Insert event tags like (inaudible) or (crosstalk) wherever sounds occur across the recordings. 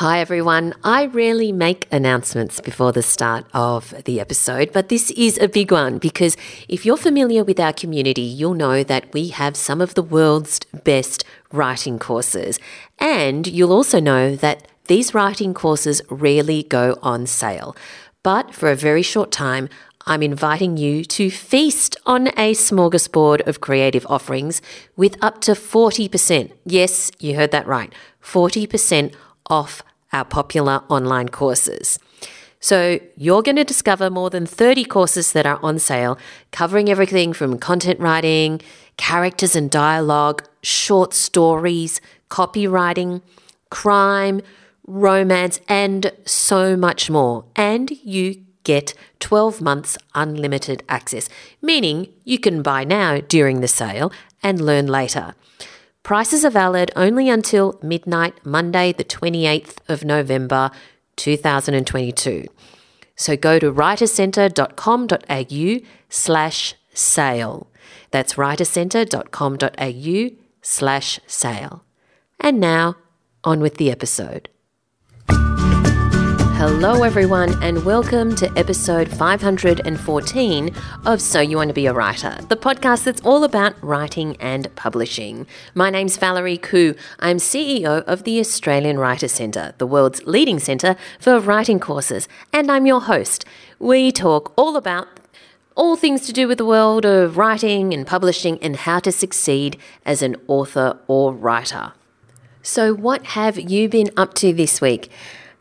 Hi, everyone. I rarely make announcements before the start of the episode, but this is a big one because if you're familiar with our community, you'll know that we have some of the world's best writing courses. And you'll also know that these writing courses rarely go on sale. But for a very short time, I'm inviting you to feast on a smorgasbord of creative offerings with up to 40%. Yes, you heard that right. 40% off our popular online courses. So, you're going to discover more than 30 courses that are on sale, covering everything from content writing, characters and dialogue, short stories, copywriting, crime, romance, and so much more. And you get 12 months unlimited access, meaning you can buy now during the sale and learn later. Prices are valid only until midnight, Monday, the 28th of November, 2022. So go to writercentre.com.au slash sale. That's writercentre.com.au slash sale. And now, on with the episode. Hello, everyone, and welcome to episode 514 of So You Want to Be a Writer, the podcast that's all about writing and publishing. My name's Valerie Khoo. I'm CEO of the Australian Writer Centre, the world's leading centre for writing courses, and I'm your host. We talk all about all things to do with the world of writing and publishing and how to succeed as an author or writer. So, what have you been up to this week?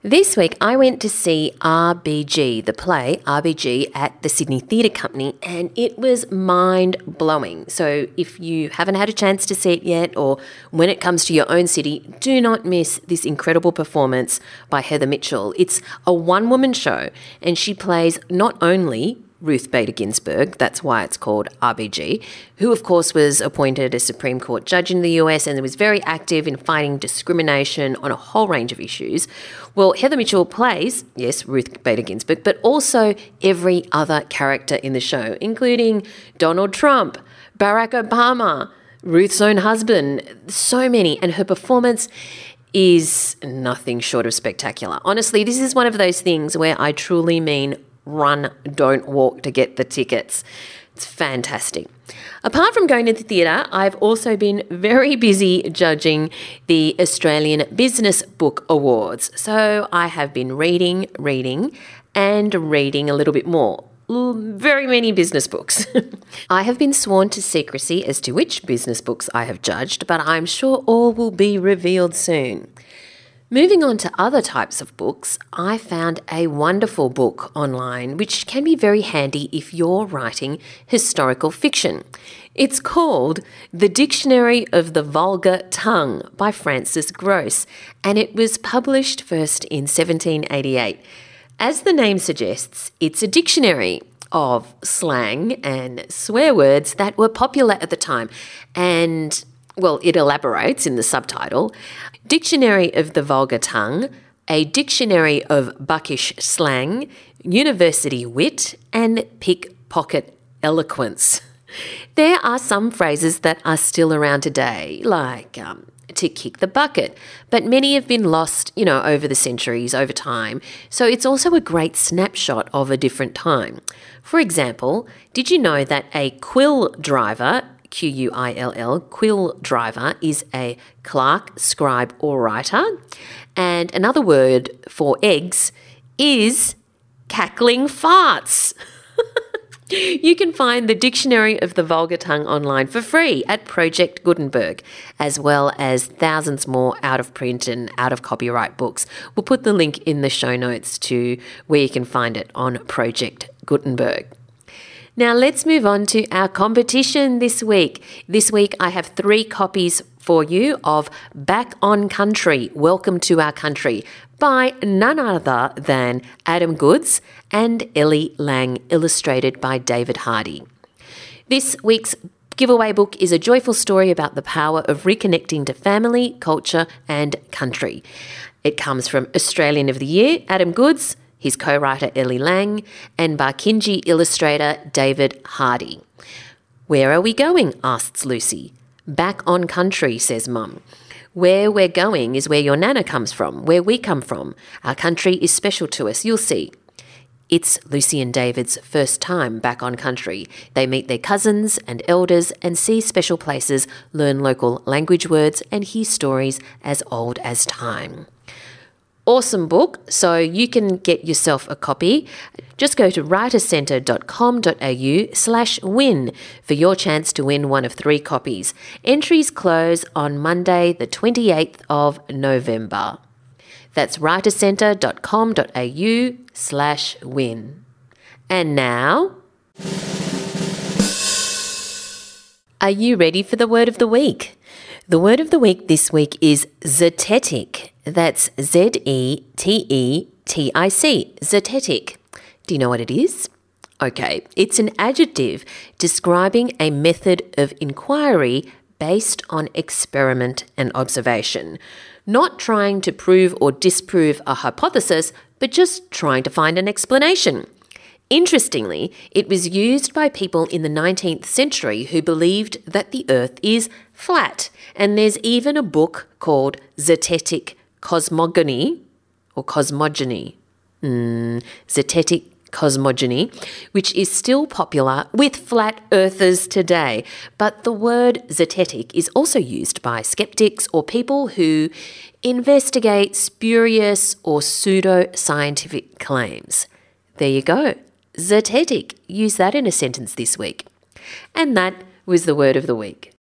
This week, I went to see RBG, the play RBG, at the Sydney Theatre Company, and it was mind blowing. So, if you haven't had a chance to see it yet, or when it comes to your own city, do not miss this incredible performance by Heather Mitchell. It's a one woman show, and she plays not only Ruth Bader Ginsburg, that's why it's called RBG, who, of course, was appointed a Supreme Court judge in the US and was very active in fighting discrimination on a whole range of issues. Well, Heather Mitchell plays, yes, Ruth Bader Ginsburg, but also every other character in the show, including Donald Trump, Barack Obama, Ruth's own husband, so many. And her performance is nothing short of spectacular. Honestly, this is one of those things where I truly mean run, don't walk to get the tickets. It's fantastic. Apart from going to the theatre, I've also been very busy judging the Australian Business Book Awards. So I have been reading, reading, and reading a little bit more. Very many business books. (laughs) I have been sworn to secrecy as to which business books I have judged, but I'm sure all will be revealed soon. Moving on to other types of books, I found a wonderful book online which can be very handy if you're writing historical fiction. It's called The Dictionary of the Vulgar Tongue by Francis Grose, and it was published first in 1788. As the name suggests, it's a dictionary of slang and swear words that were popular at the time. And well, it elaborates in the subtitle Dictionary of the Vulgar Tongue, a dictionary of buckish slang, university wit, and pickpocket eloquence. There are some phrases that are still around today, like um, to kick the bucket, but many have been lost, you know, over the centuries, over time. So it's also a great snapshot of a different time. For example, did you know that a quill driver Q U I L L, quill driver, is a clerk, scribe, or writer. And another word for eggs is cackling farts. (laughs) you can find the Dictionary of the Vulgar Tongue online for free at Project Gutenberg, as well as thousands more out of print and out of copyright books. We'll put the link in the show notes to where you can find it on Project Gutenberg. Now, let's move on to our competition this week. This week, I have three copies for you of Back on Country Welcome to Our Country by none other than Adam Goodes and Ellie Laing, illustrated by David Hardy. This week's giveaway book is a joyful story about the power of reconnecting to family, culture, and country. It comes from Australian of the Year, Adam Goodes his co writer Ellie Laing, and Barkindji illustrator David Hardy. Where are we going? asks Lucy. Back on country, says Mum. Where we're going is where your nana comes from, where we come from. Our country is special to us, you'll see. It's Lucy and David's first time back on country. They meet their cousins and elders and see special places, learn local language words, and hear stories as old as time awesome book. So you can get yourself a copy. Just go to writercentre.com.au slash win for your chance to win one of three copies. Entries close on Monday, the 28th of November. That's writercentre.com.au slash win. And now, are you ready for the word of the week? The word of the week this week is zetetic. That's Z E T E T I C, zetetic. Do you know what it is? Okay, it's an adjective describing a method of inquiry based on experiment and observation, not trying to prove or disprove a hypothesis, but just trying to find an explanation. Interestingly, it was used by people in the 19th century who believed that the Earth is flat, and there's even a book called Zetetic Cosmogony or Cosmogony, mm, Zetetic cosmogony, which is still popular with flat earthers today. But the word zetetic is also used by skeptics or people who investigate spurious or pseudo scientific claims. There you go. Zetetic. Use that in a sentence this week. And that was the word of the week.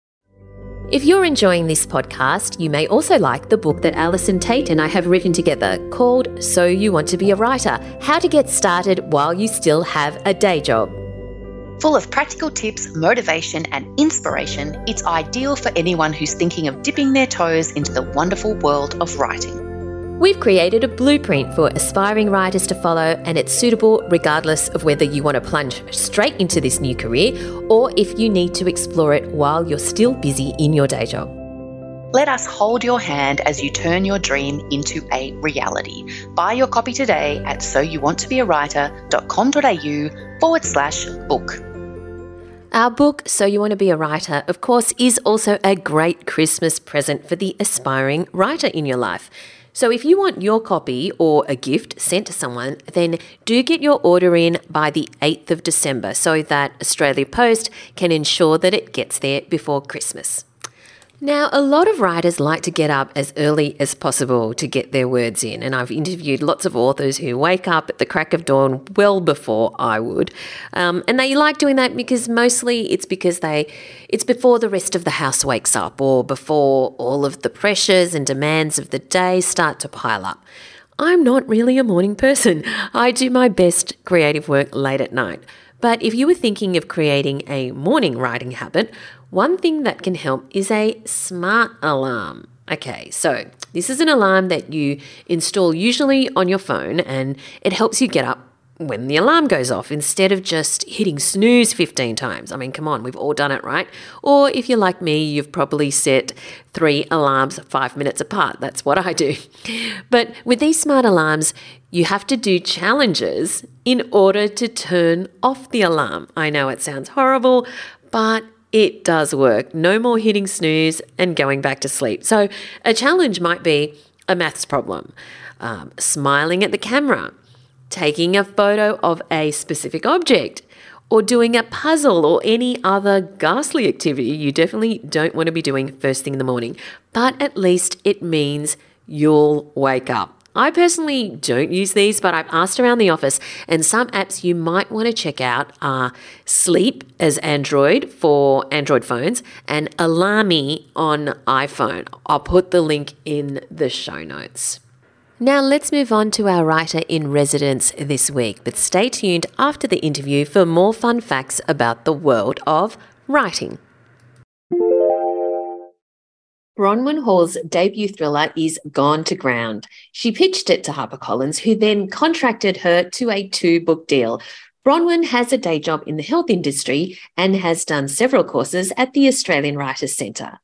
If you're enjoying this podcast, you may also like the book that Allison Tait and I have written together called So You Want to Be a Writer How to Get Started While You Still Have a Day Job. Full of practical tips, motivation, and inspiration, it's ideal for anyone who's thinking of dipping their toes into the wonderful world of writing. We've created a blueprint for aspiring writers to follow, and it's suitable regardless of whether you want to plunge straight into this new career or if you need to explore it while you're still busy in your day job. Let us hold your hand as you turn your dream into a reality. Buy your copy today at soyouwanttobeawriter.com.au forward slash book. Our book, So You Want to Be a Writer, of course, is also a great Christmas present for the aspiring writer in your life. So if you want your copy or a gift sent to someone, then do get your order in by the 8th of December so that Australia Post can ensure that it gets there before Christmas. Now, a lot of writers like to get up as early as possible to get their words in, and I've interviewed lots of authors who wake up at the crack of dawn well before I would, um, and they like doing that because mostly it's because they it's before the rest of the house wakes up or before all of the pressures and demands of the day start to pile up. I'm not really a morning person. I do my best creative work late at night. But if you were thinking of creating a morning writing habit, one thing that can help is a smart alarm. Okay, so this is an alarm that you install usually on your phone and it helps you get up when the alarm goes off instead of just hitting snooze 15 times. I mean, come on, we've all done it, right? Or if you're like me, you've probably set three alarms five minutes apart. That's what I do. (laughs) But with these smart alarms, you have to do challenges in order to turn off the alarm. I know it sounds horrible, but it does work. No more hitting snooze and going back to sleep. So, a challenge might be a maths problem, um, smiling at the camera, taking a photo of a specific object, or doing a puzzle or any other ghastly activity you definitely don't want to be doing first thing in the morning. But at least it means you'll wake up. I personally don't use these, but I've asked around the office, and some apps you might want to check out are Sleep as Android for Android phones and Alarmy on iPhone. I'll put the link in the show notes. Now, let's move on to our writer in residence this week, but stay tuned after the interview for more fun facts about the world of writing. Bronwyn Hall's debut thriller is Gone to Ground. She pitched it to HarperCollins, who then contracted her to a two book deal. Bronwyn has a day job in the health industry and has done several courses at the Australian Writers Centre.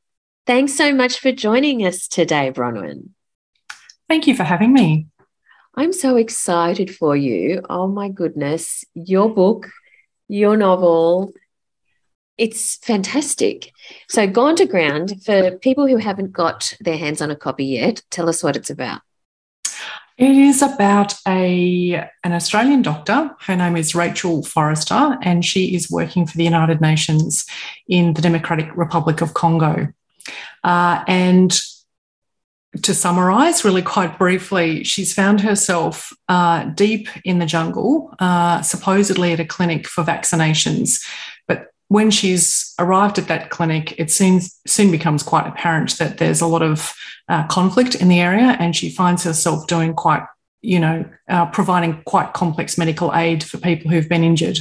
Thanks so much for joining us today, Bronwyn. Thank you for having me. I'm so excited for you. Oh my goodness. Your book, your novel, it's fantastic. So, Gone to Ground, for people who haven't got their hands on a copy yet, tell us what it's about. It is about a an Australian doctor. Her name is Rachel Forrester, and she is working for the United Nations in the Democratic Republic of Congo. Uh, and to summarize really quite briefly, she's found herself uh, deep in the jungle, uh, supposedly at a clinic for vaccinations. When she's arrived at that clinic, it seems, soon becomes quite apparent that there's a lot of uh, conflict in the area, and she finds herself doing quite, you know, uh, providing quite complex medical aid for people who've been injured.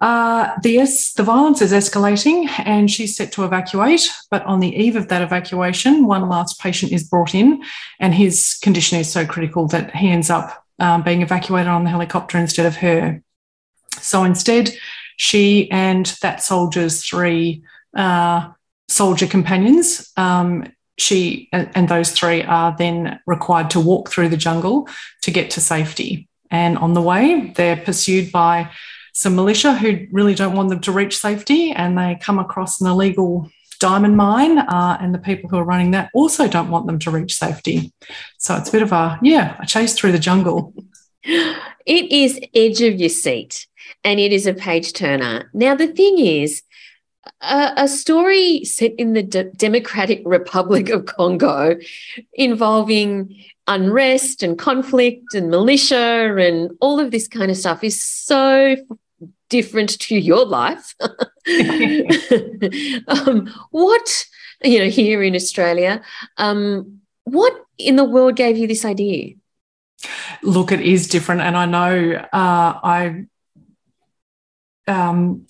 Uh, the, es- the violence is escalating and she's set to evacuate. But on the eve of that evacuation, one last patient is brought in, and his condition is so critical that he ends up um, being evacuated on the helicopter instead of her. So instead, she and that soldier's three uh, soldier companions, um, she and those three are then required to walk through the jungle to get to safety. And on the way, they're pursued by some militia who really don't want them to reach safety, and they come across an illegal diamond mine, uh, and the people who are running that also don't want them to reach safety. So it's a bit of a yeah, a chase through the jungle. It is edge of your seat, and it is a page turner. Now the thing is. A, a story set in the D- Democratic Republic of Congo involving unrest and conflict and militia and all of this kind of stuff is so different to your life. (laughs) um, what, you know, here in Australia, um, what in the world gave you this idea? Look, it is different. And I know uh, I, um,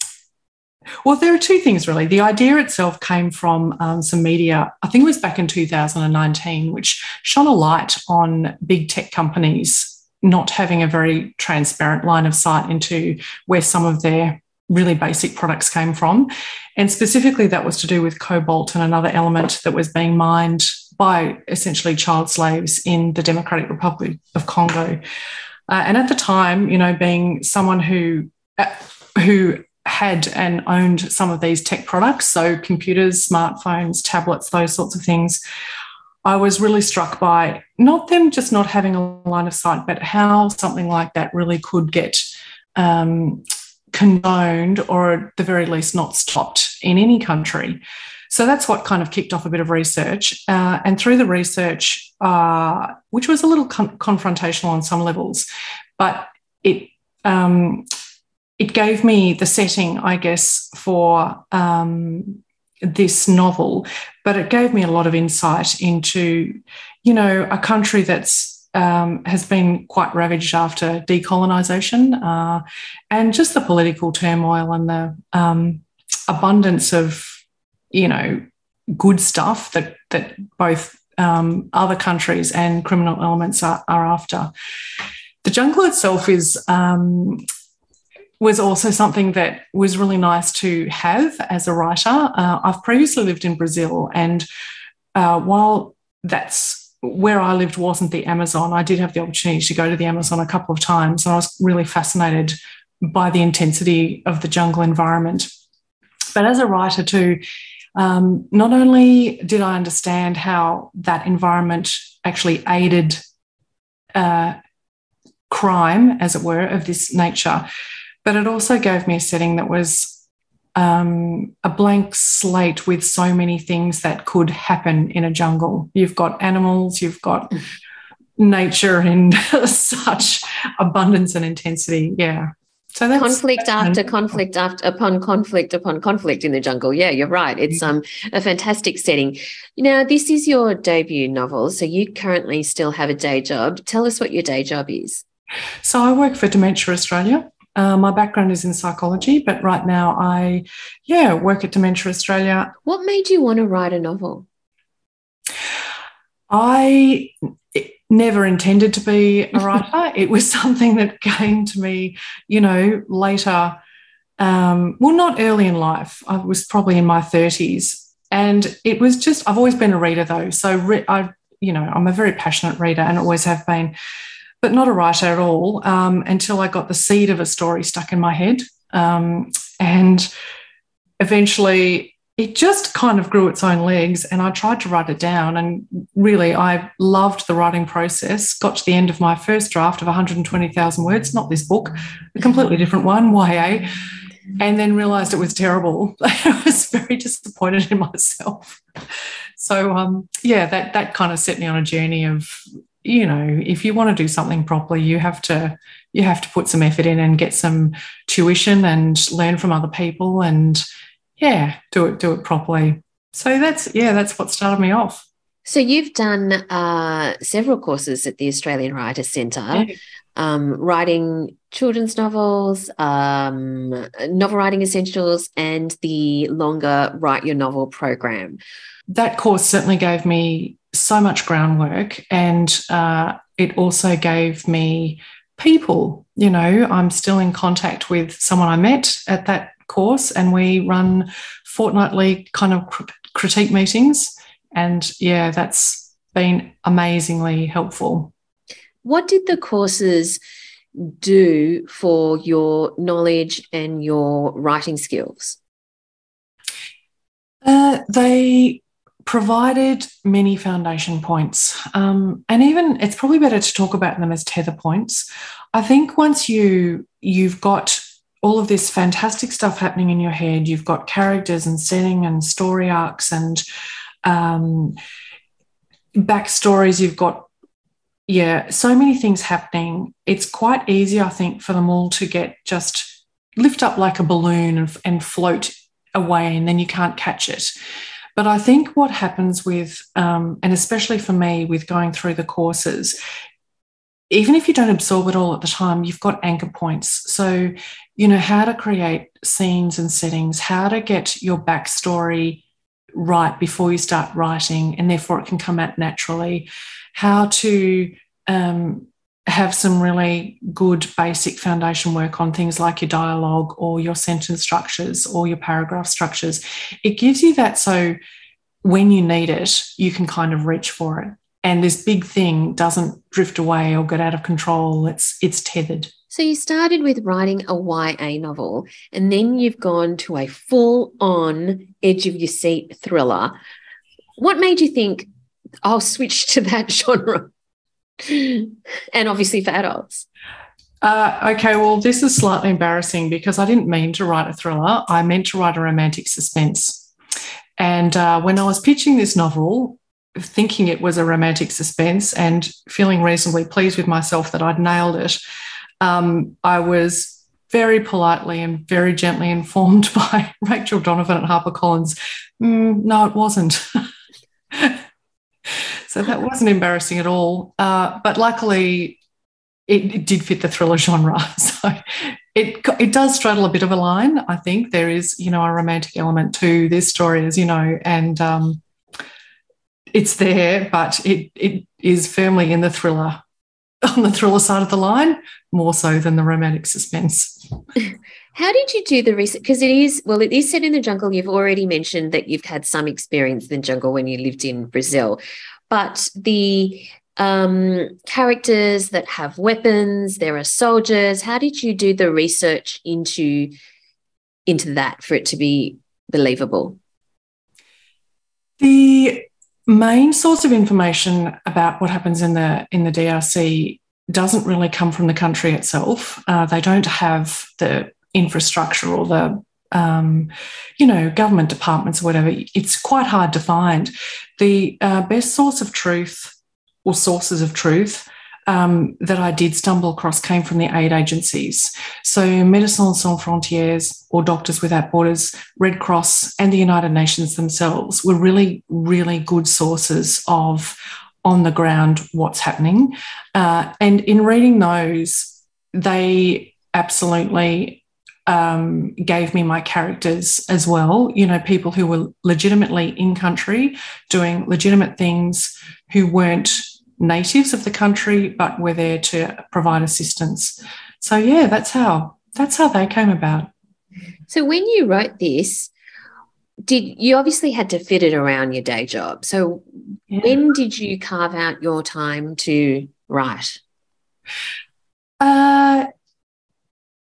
well, there are two things really. The idea itself came from um, some media, I think it was back in 2019, which shone a light on big tech companies not having a very transparent line of sight into where some of their really basic products came from. And specifically, that was to do with cobalt and another element that was being mined by essentially child slaves in the Democratic Republic of Congo. Uh, and at the time, you know, being someone who uh, who had and owned some of these tech products, so computers, smartphones, tablets, those sorts of things, I was really struck by not them just not having a line of sight, but how something like that really could get um, condoned or at the very least not stopped in any country. So that's what kind of kicked off a bit of research. Uh, and through the research, uh, which was a little con- confrontational on some levels, but it um, it gave me the setting, I guess, for um, this novel, but it gave me a lot of insight into, you know, a country that's um, has been quite ravaged after decolonisation, uh, and just the political turmoil and the um, abundance of, you know, good stuff that that both um, other countries and criminal elements are, are after. The jungle itself is um, was also something that was really nice to have as a writer. Uh, I've previously lived in Brazil, and uh, while that's where I lived wasn't the Amazon, I did have the opportunity to go to the Amazon a couple of times, and I was really fascinated by the intensity of the jungle environment. But as a writer, too, um, not only did I understand how that environment actually aided uh, crime, as it were, of this nature, but it also gave me a setting that was um, a blank slate with so many things that could happen in a jungle. You've got animals, you've got nature in (laughs) such abundance and intensity. Yeah. So that's conflict after conflict after upon conflict upon conflict in the jungle. Yeah, you're right. It's um a fantastic setting. Now, this is your debut novel, so you currently still have a day job. Tell us what your day job is. So I work for Dementia Australia. Uh, my background is in psychology, but right now I, yeah, work at Dementia Australia. What made you want to write a novel? I never intended to be a (laughs) writer. it was something that came to me, you know, later. Um, well, not early in life. I was probably in my 30s. And it was just, I've always been a reader though. So re- I, you know, I'm a very passionate reader and always have been but not a writer at all um, until I got the seed of a story stuck in my head. Um, and eventually it just kind of grew its own legs and I tried to write it down. And really, I loved the writing process. Got to the end of my first draft of 120,000 words, not this book, a completely different one, YA, and then realized it was terrible. (laughs) I was very disappointed in myself. So, um, yeah, that, that kind of set me on a journey of, you know, if you want to do something properly, you have to you have to put some effort in and get some tuition and learn from other people and yeah, do it, do it properly. So that's, yeah, that's what started me off. So you've done uh, several courses at the Australian Writers Centre, yeah. um, writing children's novels, um, novel writing essentials, and the longer Write Your Novel program. That course certainly gave me so much groundwork, and uh, it also gave me people. You know, I'm still in contact with someone I met at that course, and we run fortnightly kind of critique meetings. And yeah, that's been amazingly helpful. What did the courses do for your knowledge and your writing skills? Uh, they provided many foundation points. Um, and even it's probably better to talk about them as tether points. I think once you you've got all of this fantastic stuff happening in your head. You've got characters and setting and story arcs and um, backstories. You've got, yeah, so many things happening. It's quite easy, I think, for them all to get just lift up like a balloon and, and float away, and then you can't catch it. But I think what happens with, um, and especially for me with going through the courses, even if you don't absorb it all at the time, you've got anchor points. So you know, how to create scenes and settings, how to get your backstory right before you start writing, and therefore it can come out naturally, how to um, have some really good basic foundation work on things like your dialogue or your sentence structures or your paragraph structures. It gives you that so when you need it, you can kind of reach for it. And this big thing doesn't drift away or get out of control. It's it's tethered. So you started with writing a YA novel, and then you've gone to a full on edge of your seat thriller. What made you think I'll switch to that (laughs) genre? And obviously for adults. Uh, okay, well, this is slightly embarrassing because I didn't mean to write a thriller. I meant to write a romantic suspense. And uh, when I was pitching this novel, thinking it was a romantic suspense and feeling reasonably pleased with myself that I'd nailed it, um, I was very politely and very gently informed (laughs) by Rachel Donovan at HarperCollins, mm, no, it wasn't. (laughs) so that wasn't embarrassing at all. Uh, but luckily, it, it, did fit the thriller genre. (laughs) So it, it does straddle a bit of a line. I think there is, you know, a romantic element to this story, as you know, and um, it's there, but it, it is firmly in the thriller on the thriller side of the line more so than the romantic suspense. (laughs) How did you do the research? Because it is, well, it is set in the jungle. You've already mentioned that you've had some experience in the jungle when you lived in Brazil, but the um, characters that have weapons, there are soldiers. How did you do the research into into that for it to be believable? The main source of information about what happens in the in the DRC doesn't really come from the country itself. Uh, they don't have the infrastructure or the um, you know government departments or whatever. It's quite hard to find. The uh, best source of truth or sources of truth um, that I did stumble across came from the aid agencies. So, Médecins Sans Frontières or Doctors Without Borders, Red Cross, and the United Nations themselves were really, really good sources of on the ground what's happening. Uh, and in reading those, they absolutely um, gave me my characters as well. You know, people who were legitimately in country doing legitimate things, who weren't natives of the country, but were there to provide assistance. So yeah, that's how that's how they came about. So when you wrote this, did you obviously had to fit it around your day job? So yeah. when did you carve out your time to write? Uh,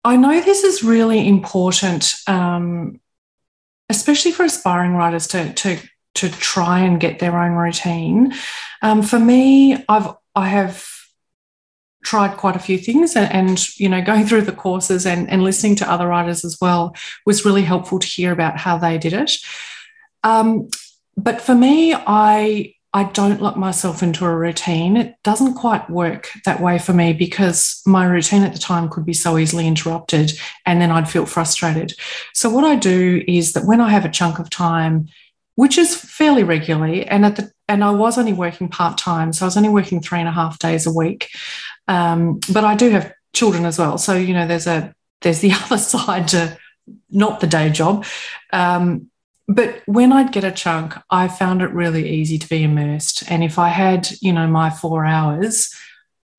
I know this is really important um, especially for aspiring writers to to to try and get their own routine. Um, for me, I've I have tried quite a few things and, and, you know (laughs) going through the courses and, and listening to other writers as well was really helpful to hear about how they did it um, but for me i i don't lock myself into a routine it doesn't quite work that way for me because my routine at the time could be so easily interrupted and then i'd feel frustrated so what i do is that when i have a chunk of time which is fairly regularly. And at the and I was only working part time, so I was only working three and a half days a week. Um, but I do have children as well, so you know there's a there's the (laughs) other side to not the day job. Um, but when I'd get a chunk, I found it really easy to be immersed. And if I had, you know, my four hours,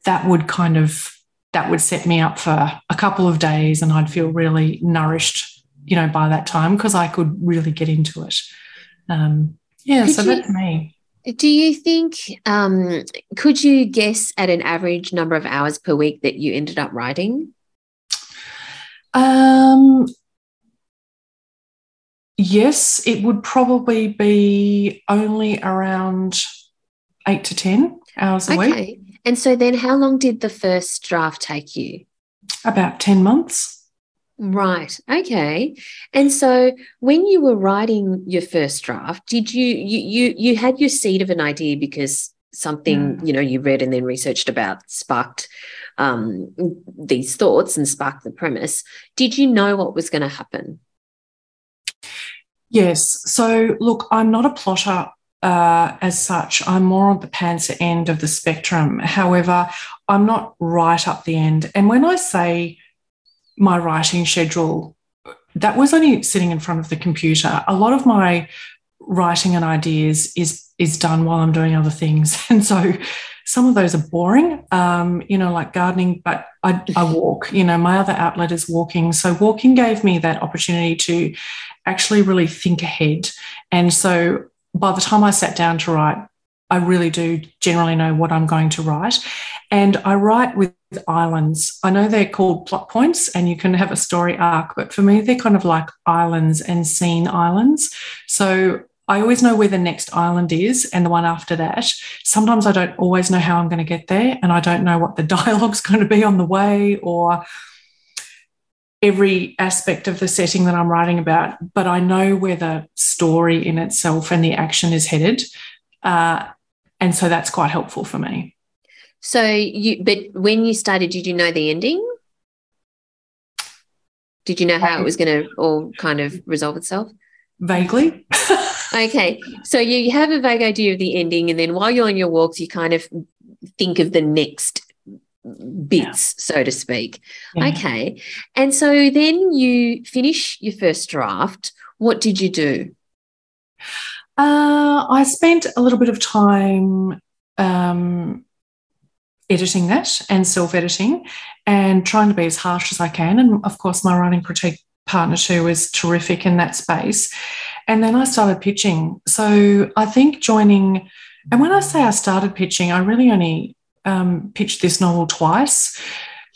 that would kind of that would set me up for a couple of days and I'd feel really nourished, you know, by that time because I could really get into it. Um, yeah, could so you, that's me. Do you think, um, could you guess at an average number of hours per week that you ended up writing? Um, yes, it would probably be only around eight to 10 hours a week. okay. week. And so then how long did the first draft take you? About 10 months. Right. Okay. And so when you were writing your first draft, did you you you you had your seed of an idea because something mm. you know you read and then researched about sparked um, these thoughts and sparked the premise. Did you know what was going to happen? Yes. So look, I'm not a plotter uh, as such. I'm more on the pantser end of the spectrum. However, I'm not right up the end. And when I say my writing schedule, that was only sitting in front of the computer. A lot of my writing and ideas is is done while I'm doing other things, (laughs) and so some of those are boring. Um, you know, like gardening, but I, I walk. You know, my other outlet is walking. So walking gave me that opportunity to actually really think ahead, and so by the time I sat down to write, I really do generally know what I'm going to write. And I write with islands. I know they're called plot points and you can have a story arc, but for me, they're kind of like islands and scene islands. So I always know where the next island is and the one after that. Sometimes I don't always know how I'm going to get there and I don't know what the (laughs) dialogue's going to be on the way or every aspect of the setting that I'm writing about, but I know where the story in itself and the action is headed. Uh, and so that's quite helpful for me. So you, but when you started, did you know the ending? Did you know how it was going to all kind of resolve itself? Vaguely. (laughs) okay. So you have a vague idea of the ending, and then while you're on your walks, you kind of think of the next bits, yeah. so to speak. Yeah. Okay. And so then you finish your first draft. What did you do? Uh, I spent a little bit of time um, editing that and self editing and trying to be as harsh as I can. And of course, my writing critique partner too is terrific in that space. And then I started pitching. So I think joining, and when I say I started pitching, I really only um, pitched this novel twice.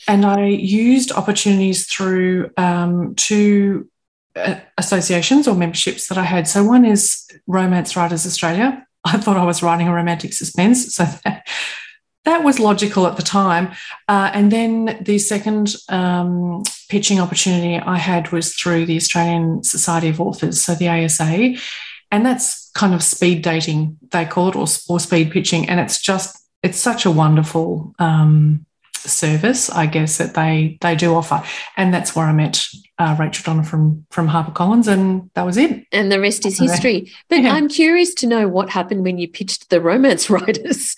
And I used opportunities through um, two uh, associations or memberships that I had. So one is Romance Writers Australia. (laughs) I thought I was writing a romantic suspense. So (laughs) that, that was logical at the time. Uh, and then the second um, pitching opportunity I had was through the Australian Society of Authors, so the ASA. And that's kind of speed dating, they call it, or, or speed pitching. And it's just, it's such a wonderful um, service, I guess, that they they do offer. And that's where I met uh, Rachel Donovan from from HarperCollins, and that was it. And the rest is history. But yeah. I'm curious to know what happened when you pitched the romance (laughs) writers.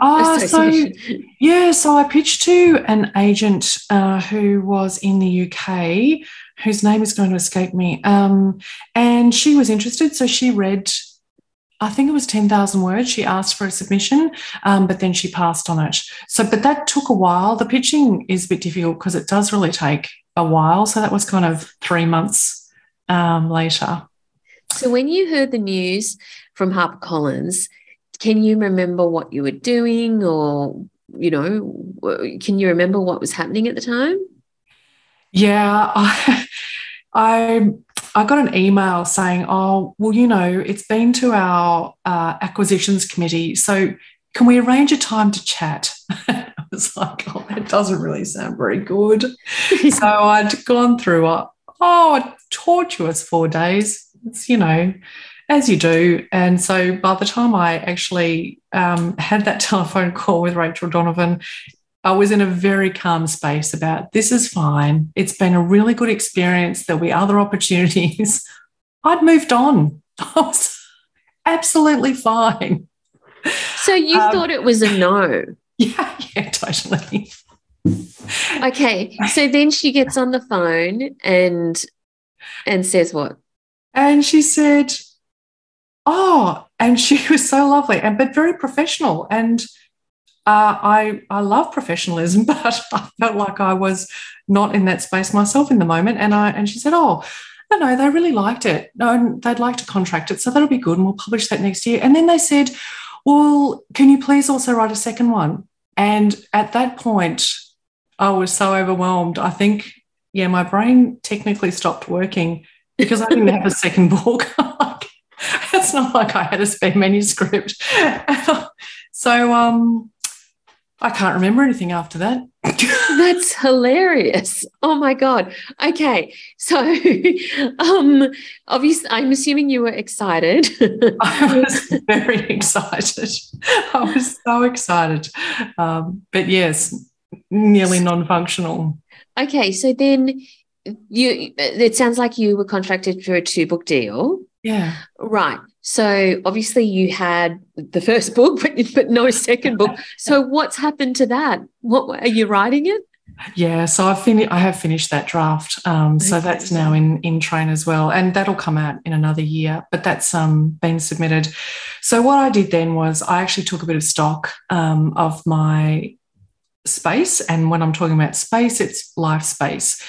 uh, (laughs) so yeah, so I pitched to an agent uh, who was in the UK. Whose name is going to escape me. Um, and she was interested. So she read I think it was 10,000 words. She asked for a submission, um, but then she passed on it. So, but that took a while. The pitching is a bit difficult because it does really take a while. So that was kind of three months um, later. So, when you heard the news from HarperCollins, can you remember what you were doing or, you know, can you remember what was happening at the time? Yeah, (laughs) I, I I got an email saying, "Oh, well, you know, it's been to our uh, acquisitions committee, so can we arrange a time to chat?" (laughs) I was like, "Oh, that doesn't really sound very good." (laughs) so I'd gone through a oh, a tortuous four days. It's you know, as you do, and so by the time I actually um, had that (laughs) telephone call with Rachel Donovan, I was in a very calm space about this is fine. It's been a really good experience. There'll be other opportunities. (laughs) I'd moved on. (laughs) I was absolutely fine. So you um, thought it was a no? (laughs) Yeah, yeah, totally. okay. So then she gets on the phone and and says what? And she said, Oh, and she was so lovely and but very professional. And uh, I I love professionalism, (laughs) but I felt like I was not in that space myself in the moment. And I and she said, "Oh, no, no, they really liked it. No, they'd like to contract it, so that'll be good, and we'll publish that next year." And then they said, "Well, can you please also write a second one?" And at that point, I was so overwhelmed. I think, yeah, my brain technically stopped working because I didn't have a second book. (laughs) it's not like I had a spare manuscript. (laughs) so, um, I can't remember anything after that. (laughs) That's hilarious. Oh my god. Okay. So (laughs) um obviously I'm assuming you were excited. (laughs) I was very excited. I was so excited. Um, but yes, nearly non-functional. Okay, so then you it sounds like you were contracted for a two book deal. Yeah. Right. So obviously you had the first book, (laughs) but, but no second book. So what's happened to that? What are you writing it? Yeah, so I've finished. I have finished that draft. Um, so that's now in in train as well, and that'll come out in another year. But that's um, been submitted. So what I did then was I actually took a bit of stock um, of my space, and when I'm talking about space, it's life space.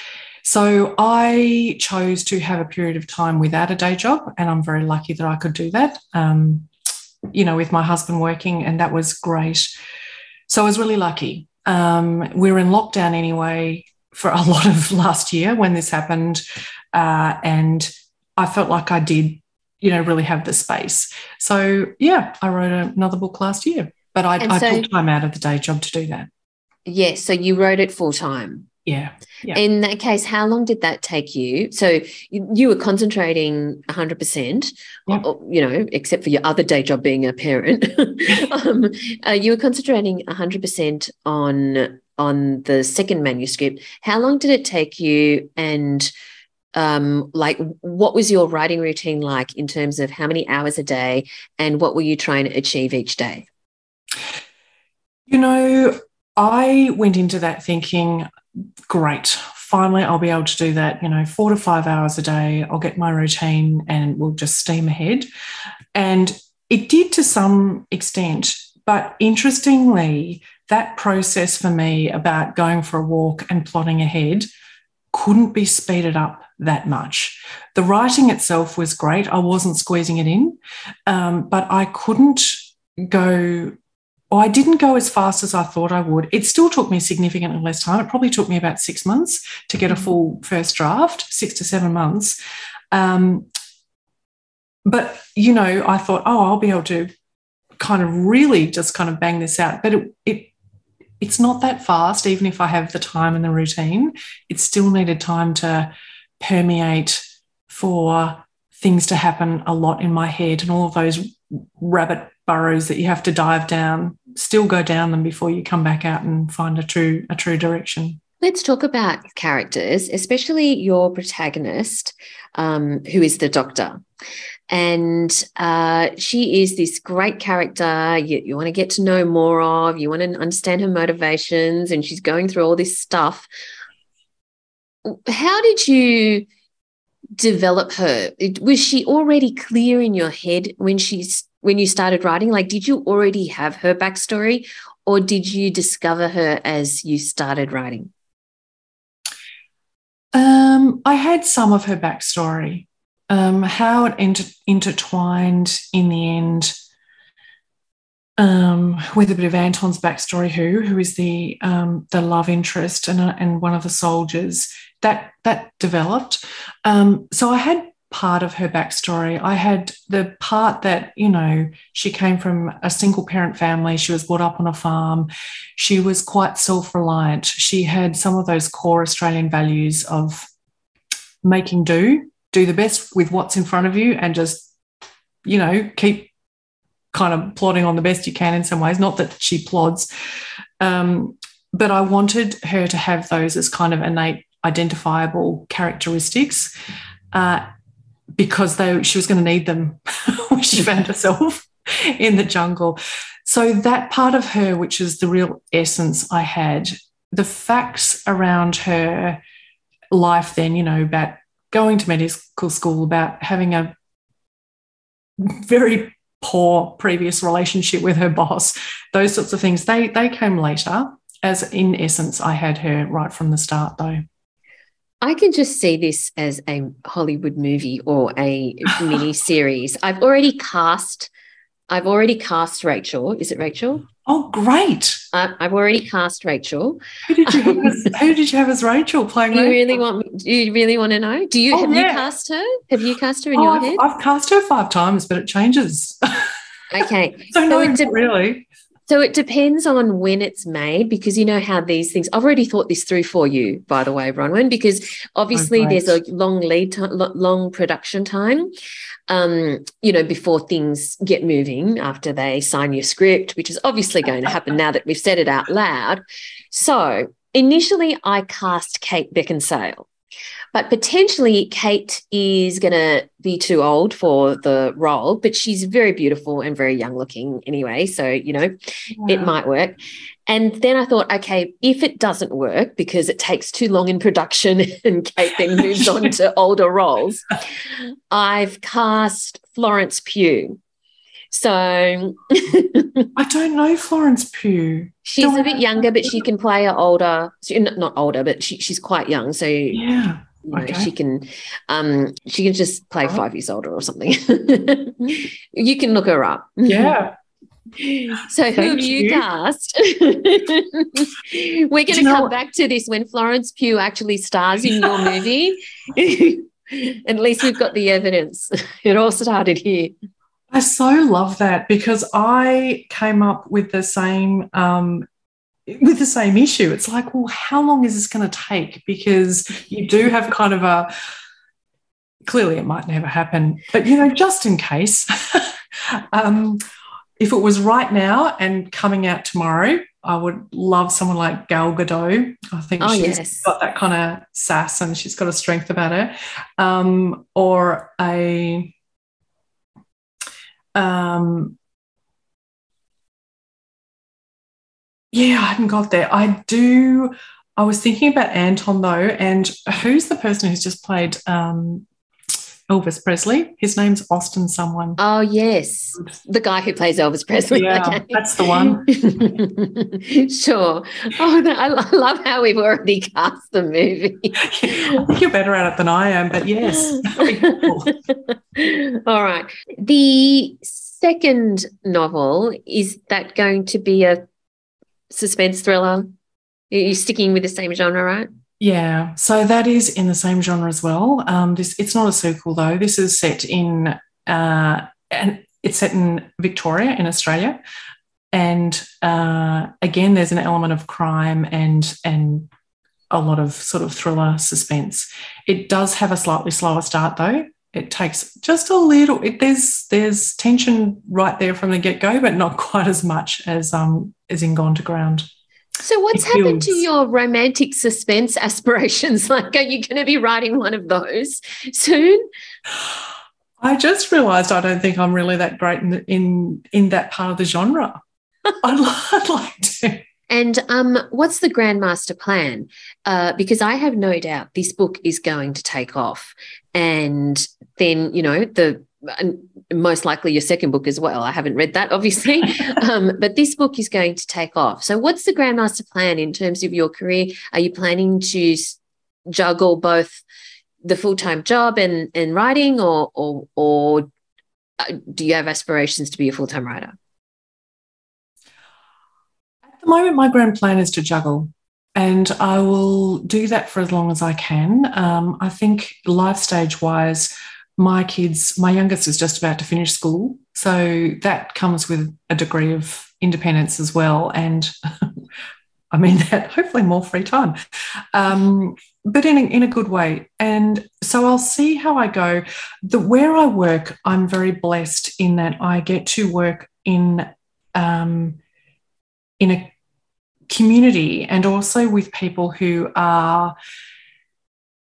So I chose to have a period of time without a day job, and I'm very lucky that I could do that. Um, you know, with my husband working, and that was great. So I was really lucky. Um, we were in lockdown anyway for a (laughs) lot of last year when this happened, uh, and I felt like I did, you know, really have the space. So yeah, I wrote another book last year, but I, so, I took time out of the day job to do that. Yes, so you wrote it full time. Yeah. Yeah. In that case, how long did that take you? So you, you were concentrating 100%, yeah. or, you know, except for your other day job being a parent. (laughs) um, uh, you were concentrating 100% on on the second manuscript. How long did it take you and um, like what was your writing routine like in terms of how many hours a day and what were you trying to achieve each day? You know, I went into that thinking great. Finally, I'll be able to do that, you know, four to five hours a day. I'll get my routine and we'll just steam ahead. And it did to some extent. But interestingly, that process for me about going for a walk and plotting ahead couldn't be speeded up that much. The writing itself was great. I wasn't squeezing it in, um, but I couldn't go well, I didn't go as fast as I thought I would. It still took me significantly less time. It probably took me about six months to get a mm-hmm. full first draft, six to seven months. Um, but, you know, I thought, oh, I'll be able to kind of really just kind of bang this out. But it, it it's not that fast, even if I have the time and the routine. It still needed time to permeate for things to happen a lot in my head and all of those rabbit burrows that you have to dive down still go down them before you come back out and find a true a true direction. Let's talk about characters especially your protagonist um, who is the doctor. And uh, she is this great character you, you want to get to know more of you want to understand her motivations and she's going through all this stuff. How did you develop her was she already clear in your head when she's when you started writing? Like, did you already have her backstory or did you discover her as you started writing? Um, I had some of her backstory. Um, how it inter- intertwined in the end um, with a bit of Anton's backstory, who who is the um, the love interest and uh, and one of the soldiers that that developed. Um, so I had part of her backstory. I had the part that, you know, she came from a single parent family. She was brought up on a farm. She was quite self reliant. She had some of those core Australian values of making do, do the best with what's in front of you, and just, you know, keep kind of plodding on the best you can in some ways. Not that she plods. Um, but I wanted her to have those as kind of innate identifiable characteristics uh, because they, she was going to need them (laughs) when she found herself in the jungle. So, that part of her, which is the real essence I had, the facts around her life then, you know, about going to medical school, about having a very poor previous relationship with her boss, those sorts of things, they, they came later. As in essence, I had her right from the start, though. I can just see this as a Hollywood movie or a (laughs) mini series. I've already cast. I've already cast Rachel. Is it Rachel? Oh, great! Uh, I've already cast Rachel. Who did you have as, who did you have as Rachel playing? Do you Rachel? really want? Do you really want to know? Do you Oh, have yeah. you cast her? Have you cast her in Oh, your I've, head? I've cast her five times, but it changes. (laughs) Okay, so no, it de- really. So it depends on when it's made because you know how these things. I've already thought this through for you, by the way, Bronwyn, because obviously there's a long lead time, long production time. um, you know, before things get moving after they sign your script, which is obviously going to happen now that we've said it out loud. So initially, I cast Kate Beckinsale, but potentially Kate is going to be too old for the role, but she's very beautiful and very young looking anyway. So, you know, it might work. And then I thought, okay, if it doesn't work because it takes too long in production (laughs) and Kate then (laughs) moves on to older roles, I've cast Florence Pugh. So I don't know Florence Pugh. she's Do I a bit younger, but she can play a older, so not older, but she, she's quite young. So Yeah. You know, Okay. she can um she can just play Right. five years older or something. (laughs) you can look her up. Yeah. (laughs) So who have you, you. cast? (laughs) We're going to come back to this when Florence Pugh actually stars in your movie. At least we've got the evidence. It all started here. I so love that because I came up with the same um, with the same issue. It's like, well, how long is this going to take? Because you do have kind of a clearly it might never happen, but you know, just in case, (laughs) um, if it was right now and coming out tomorrow, I would love someone like Gal Gadot. I think Oh, she's yes. got that kind of sass and she's got a strength about her, um, or a um, yeah, I hadn't got there. I do. I was thinking about Anton though, and who's the person who's just played um, Elvis Presley? His name's Austin someone. Oh, yes. The guy who plays Elvis Presley. Yeah, Okay. that's the one. (laughs) sure. Oh, no, I love how we've already cast the movie. (laughs) I think you're better at it than I am, but yes. cool. (laughs) All right. The second novel is that going to be a suspense thriller? You're sticking with the same genre, right? Yeah, so that is in the same genre as well. Um, this it's not a sequel though. This is set in uh, and it's set in Victoria in Australia, and uh, again, there's an element of crime and and a lot of sort of thriller suspense. It does have a slightly slower start though. It takes just a little. It, there's there's tension right there from the get go, but not (laughs) quite as much as um as in Gone to Ground. So, what's It happened to your romantic suspense aspirations? (laughs) Like, are you going to be writing one of those soon? I just realised I don't think I'm really that great in in in that part of the genre. (laughs) I'd, I'd like to. And um, what's the grandmaster plan? Uh, because I have no doubt this book is going to take off, and then you know the and most likely your second book as well. I haven't read that, obviously, (laughs) um, but this book is going to take off. So, what's the grandmaster plan in terms of your career? Are you planning to juggle both the full time job and and writing, or or or uh, do you have aspirations to be a full time writer? At the moment, my grand plan is to juggle, and I will do that for as long as I can. Um, I think life stage wise, my kids, my youngest is just about to finish school. So that comes with a degree of independence as well. And (laughs) I mean (laughs) that hopefully more free time, um, but in a, in a good way. And so I'll see how I go. The where I work, I'm very blessed in that I get to work in um, in a community and also with people who are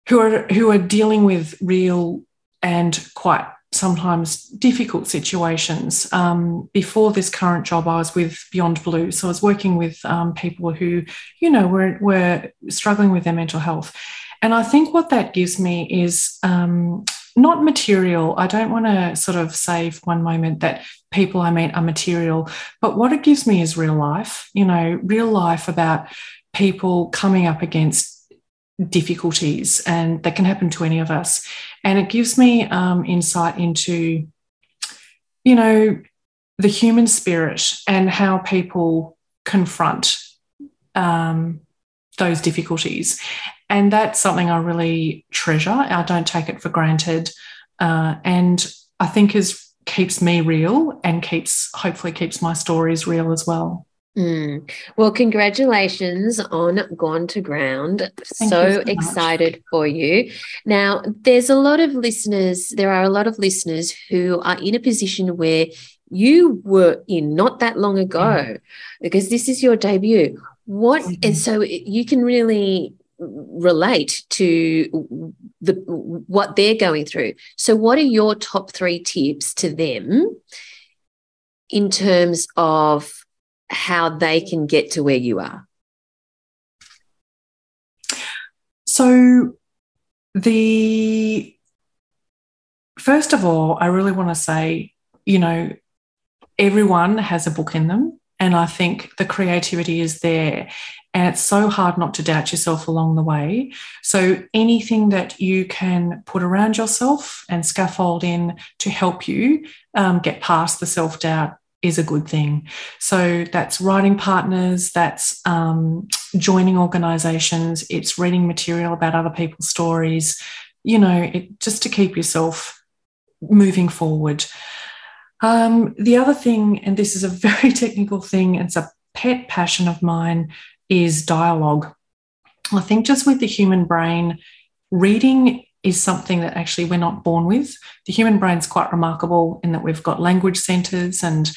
who are who are dealing with real and quite sometimes difficult situations. Um, before this current job, I was with Beyond Blue, so I was working with um, people who, you know, were were struggling with their mental health, and I think what that gives me is. Um, not material. I don't want to sort of say for one moment that people I meet are material, but what it gives me is real life, you know, real life about people coming up against difficulties, and that can happen to any of us. And it gives me um, insight into, you know, the human spirit and how people confront um, those difficulties. And that's something I really treasure. I don't take it for granted. Uh, and I think is keeps me real and keeps hopefully keeps my stories real as well. Mm. Well, congratulations on Gone to Ground. Thank so, so excited for you. Now, there's a lot of listeners, there are a lot of listeners who are in a position where you were in not that long ago, mm. because this is your debut. What, mm-hmm. and so you can really relate to the what they're going through. So, what are your top three tips to them in terms of how they can get to where you are? So, the first of all, I really want to say, you know, everyone has a book in them. And I think the creativity is there. And it's so hard not to doubt yourself along the way. So, anything that you can put around yourself and scaffold in to help you um, get past the self doubt is a good thing. So that's writing partners, that's um, joining organizations, it's reading material about other people's stories, you know, it, just to keep yourself moving forward. Um, the other thing, and this is a (laughs) very technical thing, it's a pet passion of mine, is dialogue. I think just with the human brain, reading is something that actually we're not born with. The human brain's quite remarkable in that we've got language centers and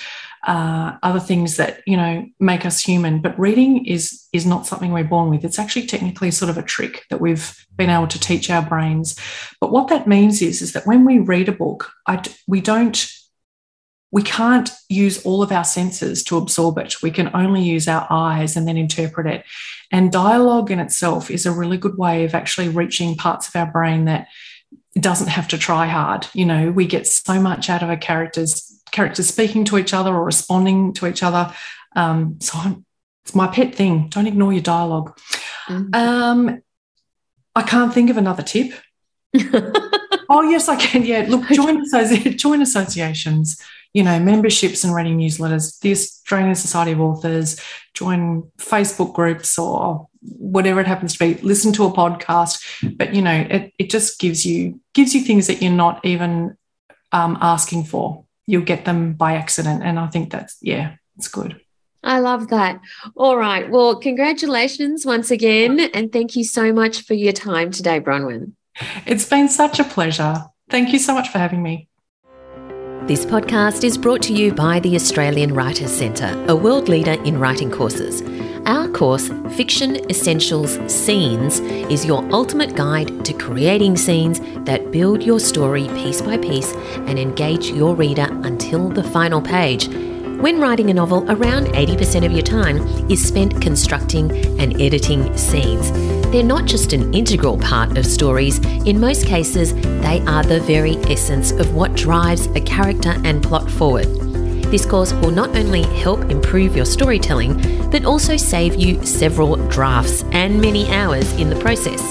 uh, other things that you know make us human. But reading is is not something we're born with. It's actually technically sort of a trick that we've been able to teach our brains. But what that means is is that when we read a book, I, we don't we can't use all of our senses to absorb it. We can only use our eyes and then interpret it. And dialogue in itself is a really good way of actually reaching parts of our brain that doesn't have to try hard. You know, we get so much out of a character's characters speaking to each other or responding to each other. Um, so I'm, it's my pet thing. Don't ignore your dialog mm-hmm. um, I can't think of another tip. (laughs) oh yes, I can. Yeah, look, join (laughs) associ- (laughs) join associations you know, memberships and reading newsletters, the Australian Society of Authors, join Facebook groups or whatever it happens to be, listen to a podcast. But you know, it, it just gives you gives you things that you're not even um, asking for. You'll get them by accident. And I think that's yeah, it's good. I love that. All right. Well, congratulations once again. And thank you so much for your time today, Bronwyn. It's been such a pleasure. Thank you so much for having me. This podcast is brought to you by the Australian Writers Centre, a world leader in writing courses. Our course, Fiction Essentials Scenes, is your ultimate guide to creating scenes that build your story piece by piece and engage your reader until the final page. When writing a novel, around 80% of your time is spent constructing and editing scenes. They're not just an integral part of stories, in most cases, they are the very essence of what drives a character and plot forward. This course will not only help improve your storytelling, but also save you several drafts and many hours in the process.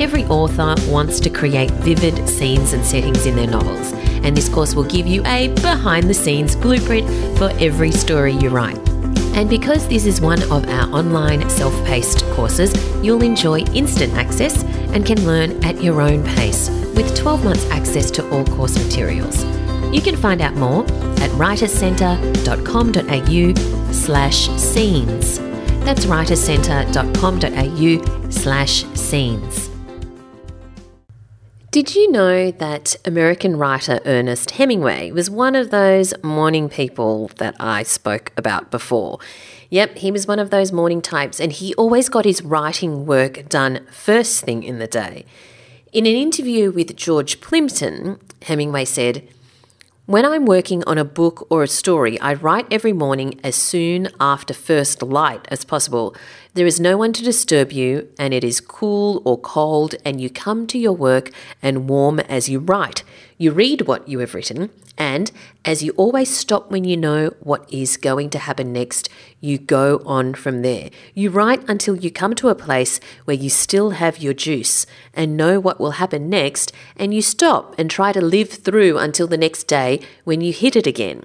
Every author wants to create vivid scenes and settings in their novels, and this course will give you a behind the scenes blueprint for every story you write. And because this is one of our online self paced courses, you'll enjoy instant access and can learn at your own pace, with 12 months access to all course materials. You can find out more at writerscentre.com.au slash scenes. That's writerscentre.com.au slash scenes. Did you know that American writer Ernest Hemingway was one of those morning people that I spoke about before? Yep, he was one of those morning types, and he always got his writing work done first thing in the day. In an interview with George Plimpton, Hemingway said, when I'm working on a book or a story, I write every morning as soon after first light as possible. There is no one to disturb you, and it is cool or cold, and you come to your work and warm as you write. You read what you have written, and as you always stop when you know what is going to happen next, you go on from there. You write until you come to a place where you still have your juice and know what will happen next, and you stop and try to live through until the next day when you hit it again.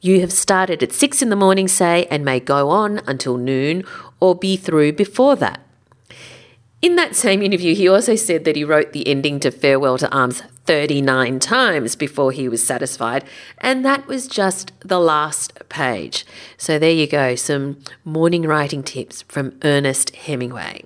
You have started at six in the morning, say, and may go on until noon or be through before that. In that same interview, he also said that he wrote the ending to Farewell to Arms 39 times before he was satisfied, and that was just the last page. So there you go, some morning writing tips from Ernest Hemingway.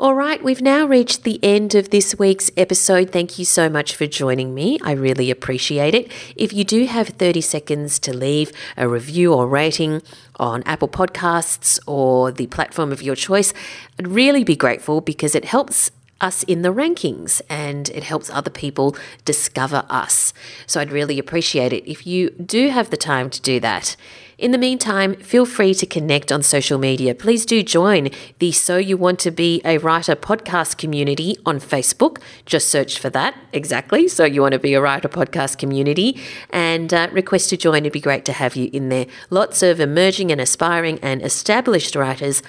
All right, we've now reached the end of this week's episode. Thank you so much for joining me. I really appreciate it. If you do have 30 seconds to leave a review or rating on Apple Podcasts or the platform of your choice, I'd really be grateful because it helps us in the rankings and it helps other people discover us. So I'd really appreciate it if you do have the time to do that. In the meantime, feel free to connect on social media. Please do join the So You Want to Be a Writer podcast community on Facebook. Just search for that exactly. So You Want to Be a Writer podcast community and uh, request to join. It'd be great to have you in there. Lots of emerging and aspiring and established writers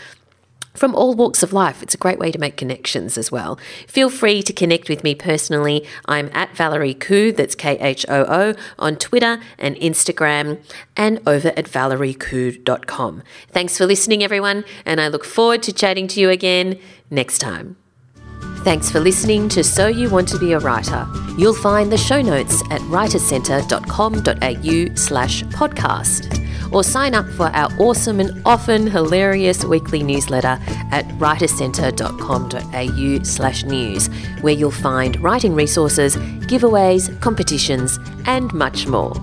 from all walks of life. It's a great way to make connections as well. Feel free to connect with me personally. I'm at Valerie Khoo, that's K H O O, on Twitter and Instagram, and over at valeriekhoo.com. Thanks for listening, everyone, and I look forward to chatting to you again next time. Thanks for listening to So You Want to Be a Writer. You'll find the show notes at writerscentre.com.au slash podcast or sign up for our awesome and often hilarious weekly newsletter at writerscentre.com.au slash news, where you'll find writing resources, giveaways, competitions, and much more.